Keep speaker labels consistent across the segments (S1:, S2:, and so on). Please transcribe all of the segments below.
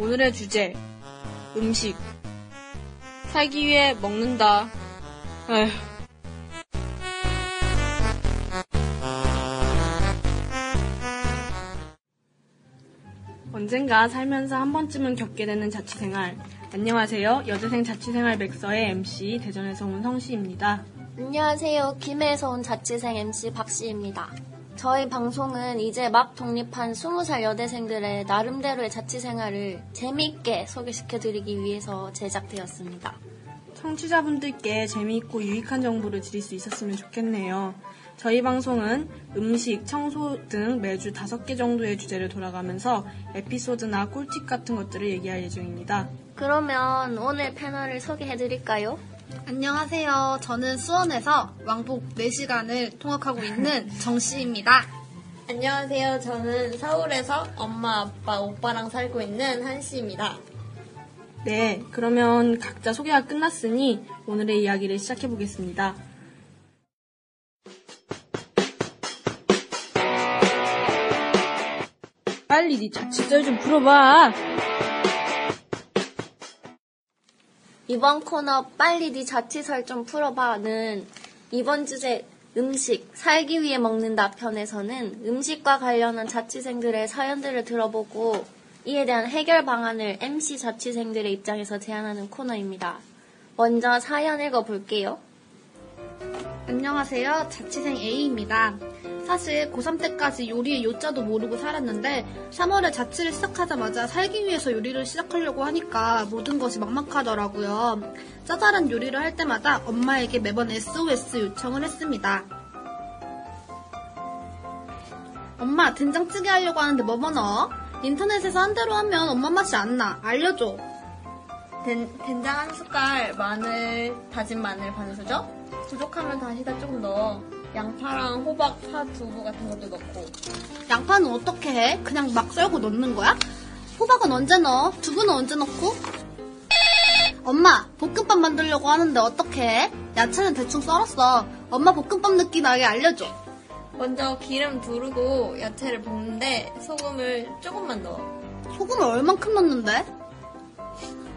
S1: 오늘의 주제 음식. 살기 위해 먹는다. 에휴. 언젠가 살면서 한 번쯤은 겪게 되는 자취생활. 안녕하세요. 여대생 자취생활 백서의 MC 대전에서 온 성씨입니다.
S2: 안녕하세요. 김해에서 온 자취생 MC 박씨입니다. 저희 방송은 이제 막 독립한 20살 여대생들의 나름대로의 자취 생활을 재미있게 소개시켜드리기 위해서 제작되었습니다.
S1: 청취자분들께 재미있고 유익한 정보를 드릴 수 있었으면 좋겠네요. 저희 방송은 음식, 청소 등 매주 다섯 개 정도의 주제를 돌아가면서 에피소드나 꿀팁 같은 것들을 얘기할 예정입니다.
S2: 그러면 오늘 패널을 소개해드릴까요?
S3: 안녕하세요. 저는 수원에서 왕복 4시간을 통학하고 있는 정씨입니다.
S4: 안녕하세요. 저는 서울에서 엄마, 아빠, 오빠랑 살고 있는 한씨입니다.
S1: 네, 그러면 각자 소개가 끝났으니 오늘의 이야기를 시작해 보겠습니다. 빨리 네 자취절 좀 풀어봐.
S2: 이번 코너 빨리 네 자취설 좀 풀어봐는 이번 주제 음식, 살기 위해 먹는다 편에서는 음식과 관련한 자취생들의 사연들을 들어보고 이에 대한 해결 방안을 MC 자취생들의 입장에서 제안하는 코너입니다. 먼저 사연 읽어볼게요.
S3: 안녕하세요. 자취생 A입니다. 사실 고3 때까지 요리의 요자도 모르고 살았는데 3월에 자취를 시작하자마자 살기 위해서 요리를 시작하려고 하니까 모든 것이 막막하더라고요. 짜잘한 요리를 할 때마다 엄마에게 매번 SOS 요청을 했습니다. 엄마, 된장찌개 하려고 하는데 뭐 뭐 넣어? 인터넷에서 한 대로 하면 엄마 맛이 안 나. 알려줘.
S4: 된, 된장 한 숟갈, 마늘, 다진 마늘 반 수저? 부족하면 다시다 조금 넣어. 양파랑 호박, 파, 두부 같은 것도 넣고.
S3: 양파는 어떻게 해? 그냥 막 썰고 넣는 거야? 호박은 언제 넣어? 두부는 언제 넣고? 엄마, 볶음밥 만들려고 하는데 어떻게 해? 야채는 대충 썰었어. 엄마 볶음밥 느낌 나게 알려줘.
S4: 먼저 기름 두르고 야채를 볶는데 소금을 조금만 넣어.
S3: 소금을 얼만큼 넣는데?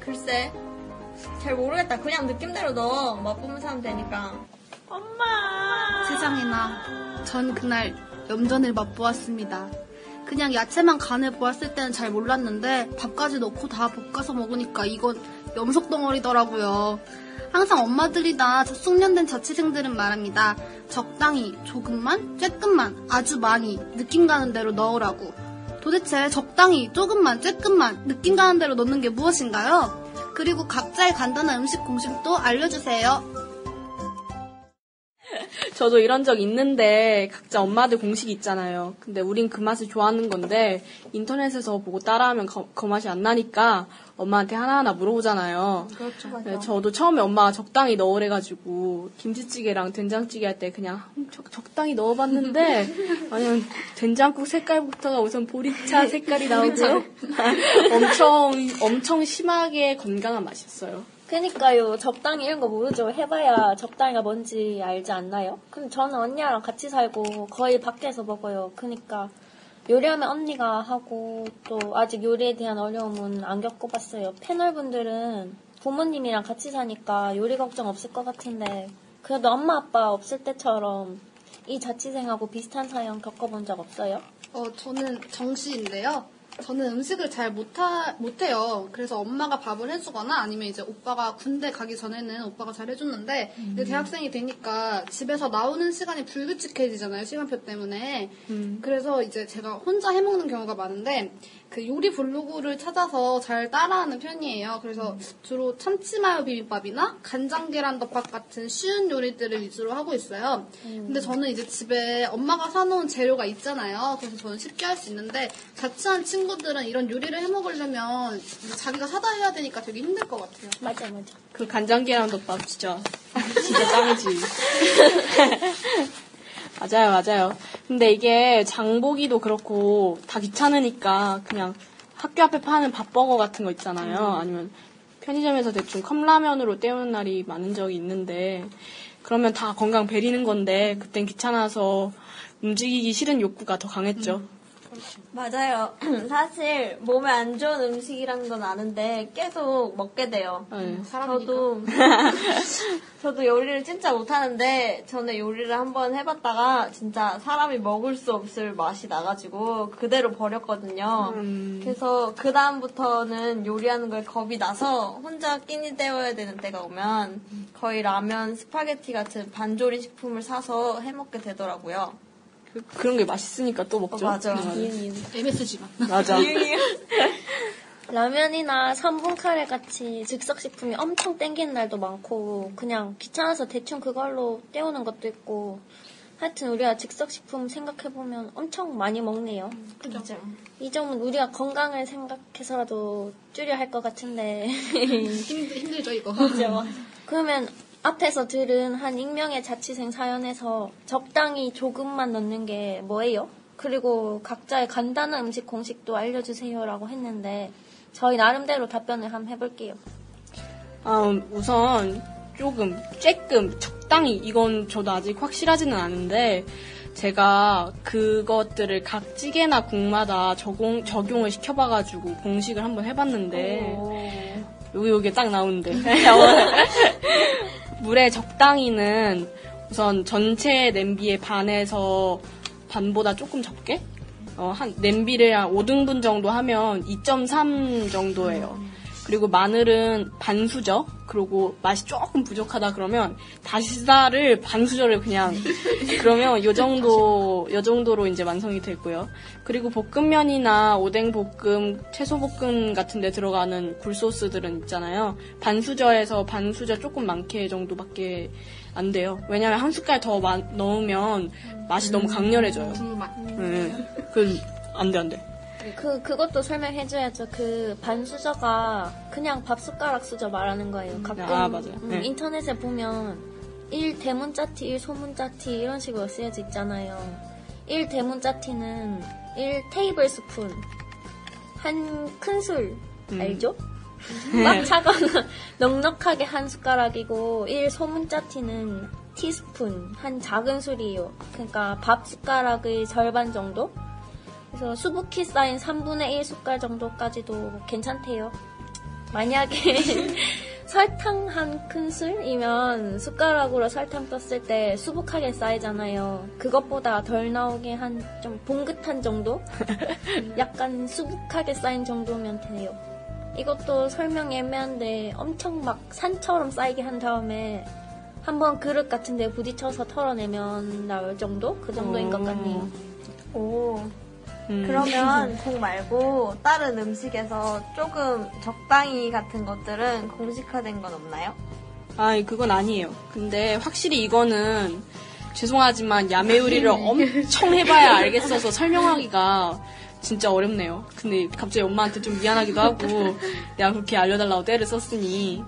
S4: 글쎄, 잘 모르겠다. 그냥 느낌대로 넣어. 맛보면서 하면 되니까.
S3: 세상에나, 전 그날 염전을 맛보았습니다. 그냥 야채만 간을 보았을 때는 잘 몰랐는데 밥까지 넣고 다 볶아서 먹으니까 이건 염속 덩어리더라고요. 항상 엄마들이나 숙련된 자취생들은 말합니다. 적당히, 조금만, 쬐끔만, 아주 많이, 느낌 가는 대로 넣으라고. 도대체 적당히, 조금만, 쬐끔만, 느낌 가는 대로 넣는 게 무엇인가요? 그리고 각자의 간단한 음식 공식도 알려주세요.
S1: 저도 이런 적 있는데 각자 엄마들 공식이 있잖아요. 근데 우린 그 맛을 좋아하는 건데 인터넷에서 보고 따라하면 그, 그 맛이 안 나니까 엄마한테 하나하나 물어보잖아요.
S3: 그렇죠.
S1: 네, 저도 처음에 엄마가 적당히 넣으래가지고 김치찌개랑 된장찌개 할 때 그냥 적, 적당히 넣어봤는데 아니면 된장국 색깔부터가 우선 보리차 색깔이 나오고요. 엄청 엄청 심하게 건강한 맛이었어요.
S2: 그니까요. 적당히 이런 거 모르죠. 해봐야 적당히가 뭔지 알지 않나요? 근데 저는 언니랑 같이 살고 거의 밖에서 먹어요. 그니까 요리하면 언니가 하고 또 아직 요리에 대한 어려움은 안 겪어봤어요. 패널분들은 부모님이랑 같이 사니까 요리 걱정 없을 것 같은데 그래도 엄마 아빠 없을 때처럼 이 자취생하고 비슷한 사연 겪어본 적 없어요?
S3: 어, 저는 정씨인데요. 저는 음식을 잘 못하, 못해요. 그래서 엄마가 밥을 해주거나 아니면 이제 오빠가 군대 가기 전에는 오빠가 잘 해줬는데 이제 대학생이 되니까 집에서 나오는 시간이 불규칙해지잖아요. 시간표 때문에. 그래서 이제 제가 혼자 해먹는 경우가 많은데 그 요리 블로그를 찾아서 잘 따라하는 편이에요. 그래서 주로 참치마요 비빔밥이나 간장 계란 덮밥 같은 쉬운 요리들을 위주로 하고 있어요. 근데 저는 이제 집에 엄마가 사놓은 재료가 있잖아요. 그래서 저는 쉽게 할 수 있는데 자취한 친구 친구들은 이런 요리를 해 먹으려면 자기가 사다 해야 되니까 되게 힘들 것 같아요.
S2: 맞아, 맞아.
S1: 그 간장 계란 덮밥 진짜 진짜 짱이지. 맞아요, 맞아요. 근데 이게 장보기도 그렇고 다 귀찮으니까 그냥 학교 앞에 파는 밥버거 같은 거 있잖아요. 아니면 편의점에서 대충 컵라면으로 때우는 날이 많은 적이 있는데 그러면 다 건강 베리는 건데 그땐 귀찮아서 움직이기 싫은 욕구가 더 강했죠.
S4: 맞아요. 사실 몸에 안 좋은 음식이라는 건 아는데 계속 먹게 돼요.
S1: 네.
S4: 저도 저도 요리를 진짜 못하는데 전에 요리를 한번 해봤다가 진짜 사람이 먹을 수 없을 맛이 나가지고 그대로 버렸거든요.
S1: 음.
S4: 그래서 그 다음부터는 요리하는 걸 겁이 나서 혼자 끼니 때워야 되는 때가 오면 거의 라면, 스파게티 같은 반조리 식품을 사서 해먹게 되더라고요.
S1: 그, 그런 게 맛있으니까 또 먹죠.
S4: 어, 맞아.
S1: 네,
S3: MSG만.
S1: 맞아.
S2: 라면이나 3분 카레 같이 즉석식품이 엄청 땡기는 날도 많고 그냥 귀찮아서 대충 그걸로 때우는 것도 있고 하여튼 우리가 즉석식품 생각해보면 엄청 많이 먹네요.
S4: 그죠?
S2: 이 점은 우리가 건강을 생각해서라도 줄여야 할 것 같은데
S3: 힘, 힘들죠, 이거.
S2: 그러면 앞에서 들은 한 익명의 자취생 사연에서 적당히 조금만 넣는 게 뭐예요? 그리고 각자의 간단한 음식 공식도 알려주세요라고 했는데 저희 나름대로 답변을 한번 해볼게요.
S1: 아, 우선 조금, 쬐끔, 적당히 이건 저도 아직 확실하지는 않은데 제가 그것들을 각 찌개나 국마다 적용, 적용을 시켜봐가지고 공식을 한번 해봤는데 여기 여기 딱 나오는데 물에 적당히는 우선 전체 냄비의 반에서 반보다 조금 적게 어, 한 냄비를 한 5등분 정도 하면 2.3 정도예요. 그리고 마늘은 반수저. 그리고 맛이 조금 부족하다 그러면 다시다를 반수저를 그냥 그러면 요 정도 요 정도로 이제 완성이 되고요. 그리고 볶음면이나 오뎅 볶음, 채소 볶음 같은 데 들어가는 굴소스들은 있잖아요. 반수저에서 반수저 조금 많게 정도밖에 안 돼요. 왜냐면 한 숟갈 더 마- 넣으면 맛이 너무 강렬해져요.
S3: 국맛.
S1: 네. 그, 안 돼, 안 돼.
S2: 그 그것도 설명해줘야죠. 그 반수저가 그냥 밥 숟가락 수저 말하는 거예요. 가끔
S1: 아, 맞아요.
S2: 음,
S1: 네.
S2: 인터넷에 보면 1 대문자티, 1 소문자 티 이런 식으로 쓰여져 있잖아요. 1 대문자 티는 1 테이블 스푼 한 큰술
S1: 음.
S2: 알죠? 꽉 차거나 넉넉하게 한 숟가락이고 1 소문자 티는 티스푼 한 작은 술이에요. 그러니까 밥 숟가락의 절반 정도? 그래서 수북히 쌓인 3분의 1 숟갈 정도까지도 괜찮대요. 만약에 설탕 한 큰술이면 숟가락으로 설탕 떴을 때 수북하게 쌓이잖아요. 그것보다 덜 나오게 한 좀 봉긋한 정도? 약간 수북하게 쌓인 정도면 돼요. 이것도 설명 애매한데 엄청 막 산처럼 쌓이게 한 다음에 한번 그릇 같은 데 부딪혀서 털어내면 나올 정도? 그 정도인 것 같네요.
S4: 오.
S1: 음.
S4: 그러면 국 말고 다른 음식에서 조금 적당히 같은 것들은 공식화된 건 없나요?
S1: 아, 그건 아니에요. 근데 확실히 이거는 죄송하지만 야매 요리를 엄청 해봐야 알겠어서 설명하기가 진짜 어렵네요. 근데 갑자기 엄마한테 좀 미안하기도 하고 내가 그렇게 알려달라고 때를 썼으니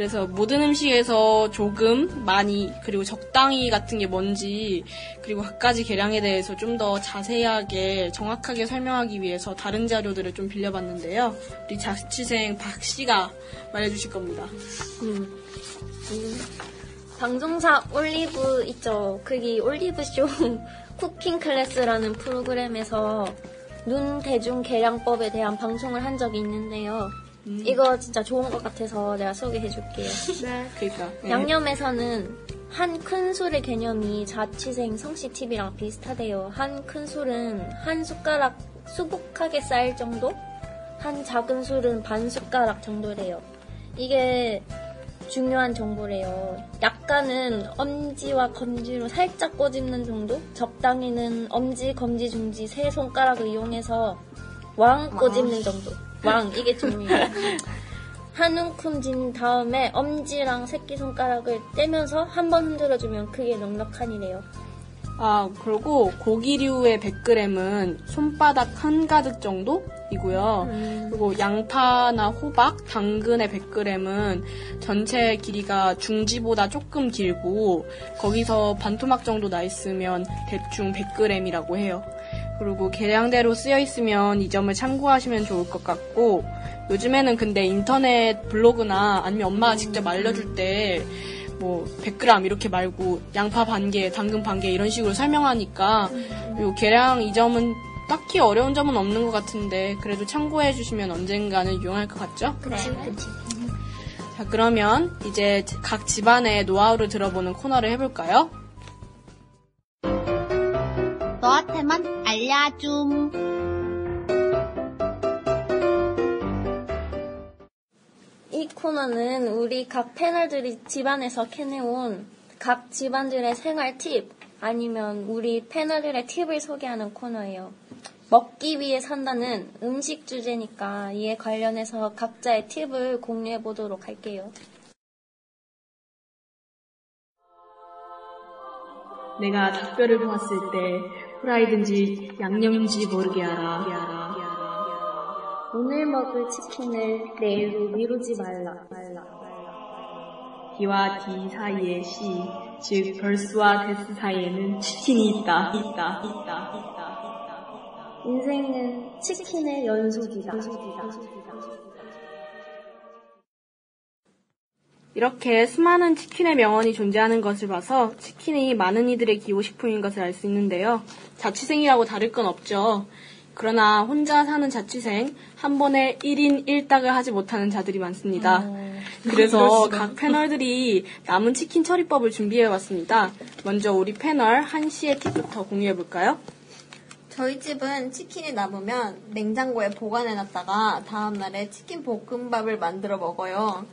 S1: 그래서 모든 음식에서 조금, 많이, 그리고 적당히 같은 게 뭔지 그리고 각가지 계량에 대해서 좀 더 자세하게 정확하게 설명하기 위해서 다른 자료들을 좀 빌려봤는데요. 우리 자취생 박 씨가 말해주실 겁니다.
S2: 방송사 올리브 있죠. 거기 올리브쇼 쿠킹 클래스라는 프로그램에서 눈 대중 계량법에 대한 방송을 한 적이 있는데요. 이거 진짜 좋은 것 같아서 내가 소개해 줄게요.
S1: 그러니까 예.
S2: 양념에서는 한 큰술의 개념이 자취생 성씨TV랑 비슷하대요. 한 큰술은 한 숟가락 수북하게 쌓일 정도? 한 작은 술은 반 숟가락 정도래요. 이게 중요한 정보래요. 약간은 엄지와 검지로 살짝 꼬집는 정도? 적당히는 엄지, 검지, 중지 세 손가락을 이용해서 왕 꼬집는 정도. 왕, 이게 중요해요. 한 움큼 진 다음에 엄지랑 새끼손가락을 떼면서 한 번 흔들어주면 그게 넉넉한이래요.
S1: 아, 그리고 고기류의 100g은 손바닥 한 가득 정도이고요. 그리고 양파나 호박, 당근의 100g은 전체 길이가 중지보다 조금 길고 거기서 반토막 정도 나 있으면 대충 100g이라고 해요. 그리고 계량대로 쓰여 있으면 이 점을 참고하시면 좋을 것 같고 요즘에는 근데 인터넷 블로그나 아니면 엄마가 직접 알려줄 때 뭐 100g 이렇게 말고 양파 반 개, 당근 반 개 이런 식으로 설명하니까 요 계량 이 점은 딱히 어려운 점은 없는 것 같은데 그래도 참고해 주시면 언젠가는 유용할 것 같죠?
S2: 그치, 그치.
S1: 자 그러면 이제 각 집안의 노하우를 들어보는 코너를 해볼까요?
S3: 너한테만 알려줌.
S2: 이 코너는 우리 각 패널들이 집안에서 캐내온 각 집안들의 생활 팁 아니면 우리 패널들의 팁을 소개하는 코너예요. 먹기 위해 산다는 음식 주제니까 이에 관련해서 각자의 팁을 공유해 보도록 할게요.
S1: 내가 닭뼈를 보았을 때 후라이든지 양념인지 모르게 알아.
S2: 오늘 먹을 치킨을 내일로 미루지 말라.
S1: D와 D 사이의 C, 즉 벌스와 데스 사이에는 치킨이 있다. 있다. 있다. 있다. 있다.
S2: 인생은 치킨의 연속이다.
S1: 이 렇게 수많은 치킨의 명언이 존재하는 것을 봐서 치킨이 많은 이들의 기호식품인 것을 알 수 있는데요. 자취생이라고 다를 건 없죠. 그러나 혼자 사는 자취생, 한 번에 1인 1닭을 하지 못하는 자들이 많습니다. 그래서 각 패널들이 남은 치킨 처리법을 준비해왔습니다. 먼저 우리 패널 한시의 팁부터 공유해볼까요?
S4: 저희 집은 치킨이 남으면 냉장고에 보관해놨다가 다음날에 치킨 볶음밥을 만들어 먹어요.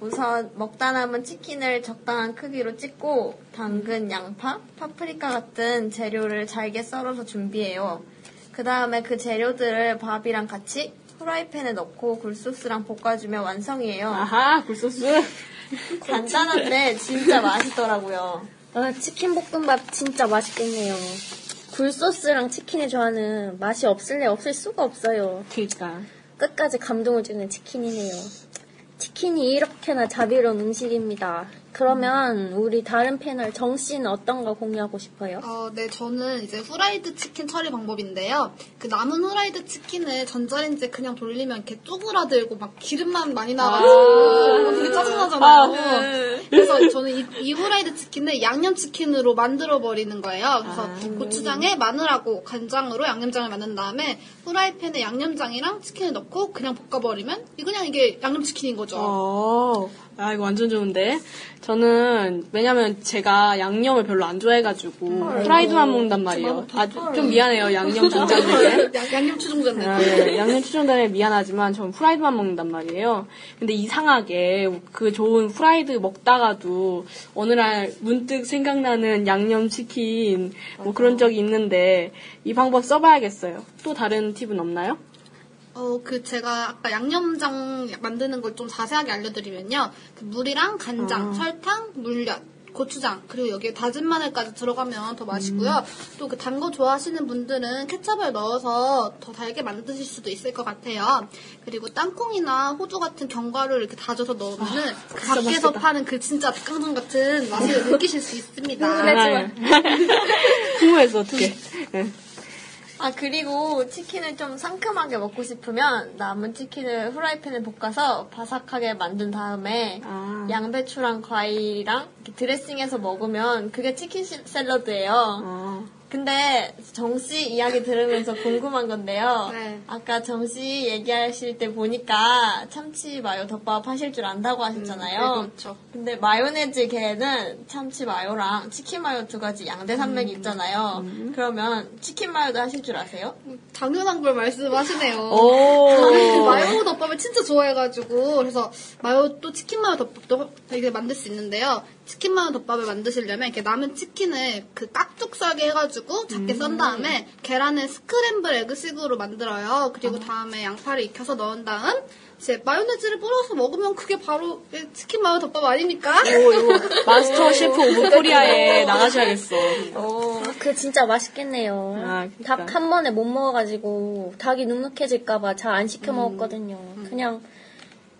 S4: 우선 먹다 남은 치킨을 적당한 크기로 찢고 당근, 양파, 파프리카 같은 재료를 잘게 썰어서 준비해요. 그 다음에 그 재료들을 밥이랑 같이 후라이팬에 넣고 굴소스랑 볶아주면 완성이에요.
S1: 아하, 굴소스.
S4: 간단한데 진짜 맛있더라고요.
S2: 아, 치킨 볶음밥 진짜 맛있겠네요. 굴소스랑 치킨이 좋아하는 맛이 없을래 없을 수가 없어요.
S1: 그니까.
S2: 끝까지 감동을 주는 치킨이네요. 치킨이 이렇게나 자비로운 음식입니다. 그러면 우리 다른 패널 정 씨는 어떤 거 공유하고 싶어요?
S3: 어, 네, 저는 이제 후라이드 치킨 처리 방법인데요. 그 남은 후라이드 치킨을 전자레인지에 그냥 돌리면 이렇게 쪼그라들고 막 기름만 많이 나가지고 되게 짜증나잖아요. 그래서 저는 이, 이 후라이드 치킨을 양념 치킨으로 만들어 버리는 거예요. 그래서 고추장에 마늘하고 간장으로 양념장을 만든 다음에 후라이팬에 양념장이랑 치킨을 넣고 그냥 볶아 버리면 이 그냥 이게 양념 치킨인 거죠.
S1: 어, 아, 이거 완전 좋은데. 저는, 왜냐면 제가 양념을 별로 안 좋아해가지고, 프라이드만 먹는단 말이에요. 아주, 좀 미안해요, 양념.
S3: 양- 양념 추종자네.
S1: 아, 네, 양념 추종단에 미안하지만 전 프라이드만 먹는단 말이에요. 근데 이상하게 그 좋은 프라이드 먹다가도 어느 날 문득 생각나는 양념 치킨 뭐 그런 적이 있는데 이 방법 써봐야겠어요. 또 다른 팁은 없나요?
S3: 어, 그 제가 아까 양념장 만드는 걸 좀 자세하게 알려드리면요. 그 물이랑 간장, 설탕, 물엿, 고추장, 그리고 여기에 다진 마늘까지 들어가면 더 맛있고요. 또그 단 거 좋아하시는 분들은 케찹을 넣어서 더 달게 만드실 수도 있을 것 같아요. 그리고 땅콩이나 호두 같은 견과류를 이렇게 다져서 넣으면은 그 밖에서 파는 그 진짜 닭강정 같은 맛을 느끼실 수 있습니다.
S1: 아, 궁금했어, 어떻게.
S4: 아, 그리고 치킨을 좀 상큼하게 먹고 싶으면 남은 치킨을 후라이팬에 볶아서 바삭하게 만든 다음에
S1: 아.
S4: 양배추랑 과일이랑 드레싱해서 먹으면 그게 치킨 시- 샐러드예요.
S1: 어.
S4: 근데 정 씨 이야기 들으면서 궁금한 건데요.
S3: 네.
S4: 아까 정 씨 얘기하실 때 보니까 참치 마요 덮밥 하실 줄 안다고 하셨잖아요.
S3: 네, 그렇죠.
S4: 근데 마요네즈 게는 참치 마요랑 치킨 마요 두 가지 양대 산맥이 있잖아요. 그러면 치킨 마요도 하실 줄 아세요?
S3: 당연한 걸 말씀하시네요.
S1: 오.
S3: 마요 덮밥을 진짜 좋아해가지고 그래서 마요 또 치킨 마요 덮밥도 이게 만들 수 있는데요. 치킨 마요 덮밥을 만드시려면 이렇게 남은 치킨을 그 깍둑 썰기 해가지고 작게 썬 다음에 계란을 스크램블 에그식으로 만들어요. 그리고 다음에 양파를 익혀서 넣은 다음 이제 마요네즈를 뿌려서 먹으면 그게 바로 치킨 마요 덮밥 아닙니까?
S1: 오, 이거 Master Chef of Korea에 나가셔야겠어.
S2: 아, 그 진짜 맛있겠네요.
S1: 아, 그러니까.
S2: 닭 한 번에 못 먹어가지고 닭이 눅눅해질까봐 잘 안 시켜 먹었거든요. 그냥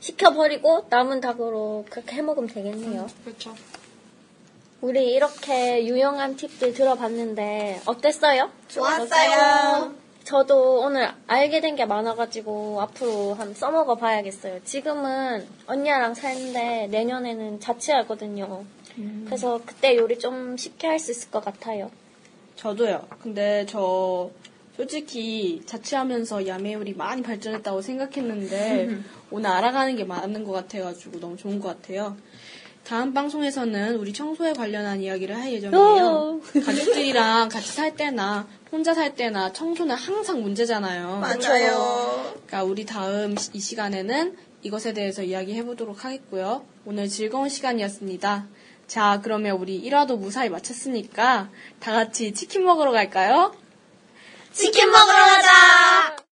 S2: 시켜버리고 남은 닭으로 그렇게 해 먹으면 되겠네요.
S3: 그렇죠.
S2: 우리 이렇게 유용한 팁들 들어봤는데 어땠어요?
S4: 좋았어요.
S2: 저도 오늘 알게 된 게 많아가지고 앞으로 한 써먹어 봐야겠어요. 지금은 언니랑 사는데 내년에는 자취하거든요. 그래서 그때 요리 좀 쉽게 할 수 있을 것 같아요.
S1: 저도요. 근데 저 솔직히 자취하면서 야매 요리 많이 발전했다고 생각했는데 오늘 알아가는 게 많은 것 같아가지고 너무 좋은 것 같아요. 다음 방송에서는 우리 청소에 관련한 이야기를 할 예정이에요. 가족들이랑 같이 살 때나 혼자 살 때나 청소는 항상 문제잖아요.
S4: 맞아요.
S1: 그러니까 우리 다음 시- 이 시간에는 이것에 대해서 이야기해 보도록 하겠고요. 오늘 즐거운 시간이었습니다. 자, 그러면 우리 1화도 무사히 마쳤으니까 다 같이 치킨 먹으러 갈까요?
S4: 치킨 먹으러 가자!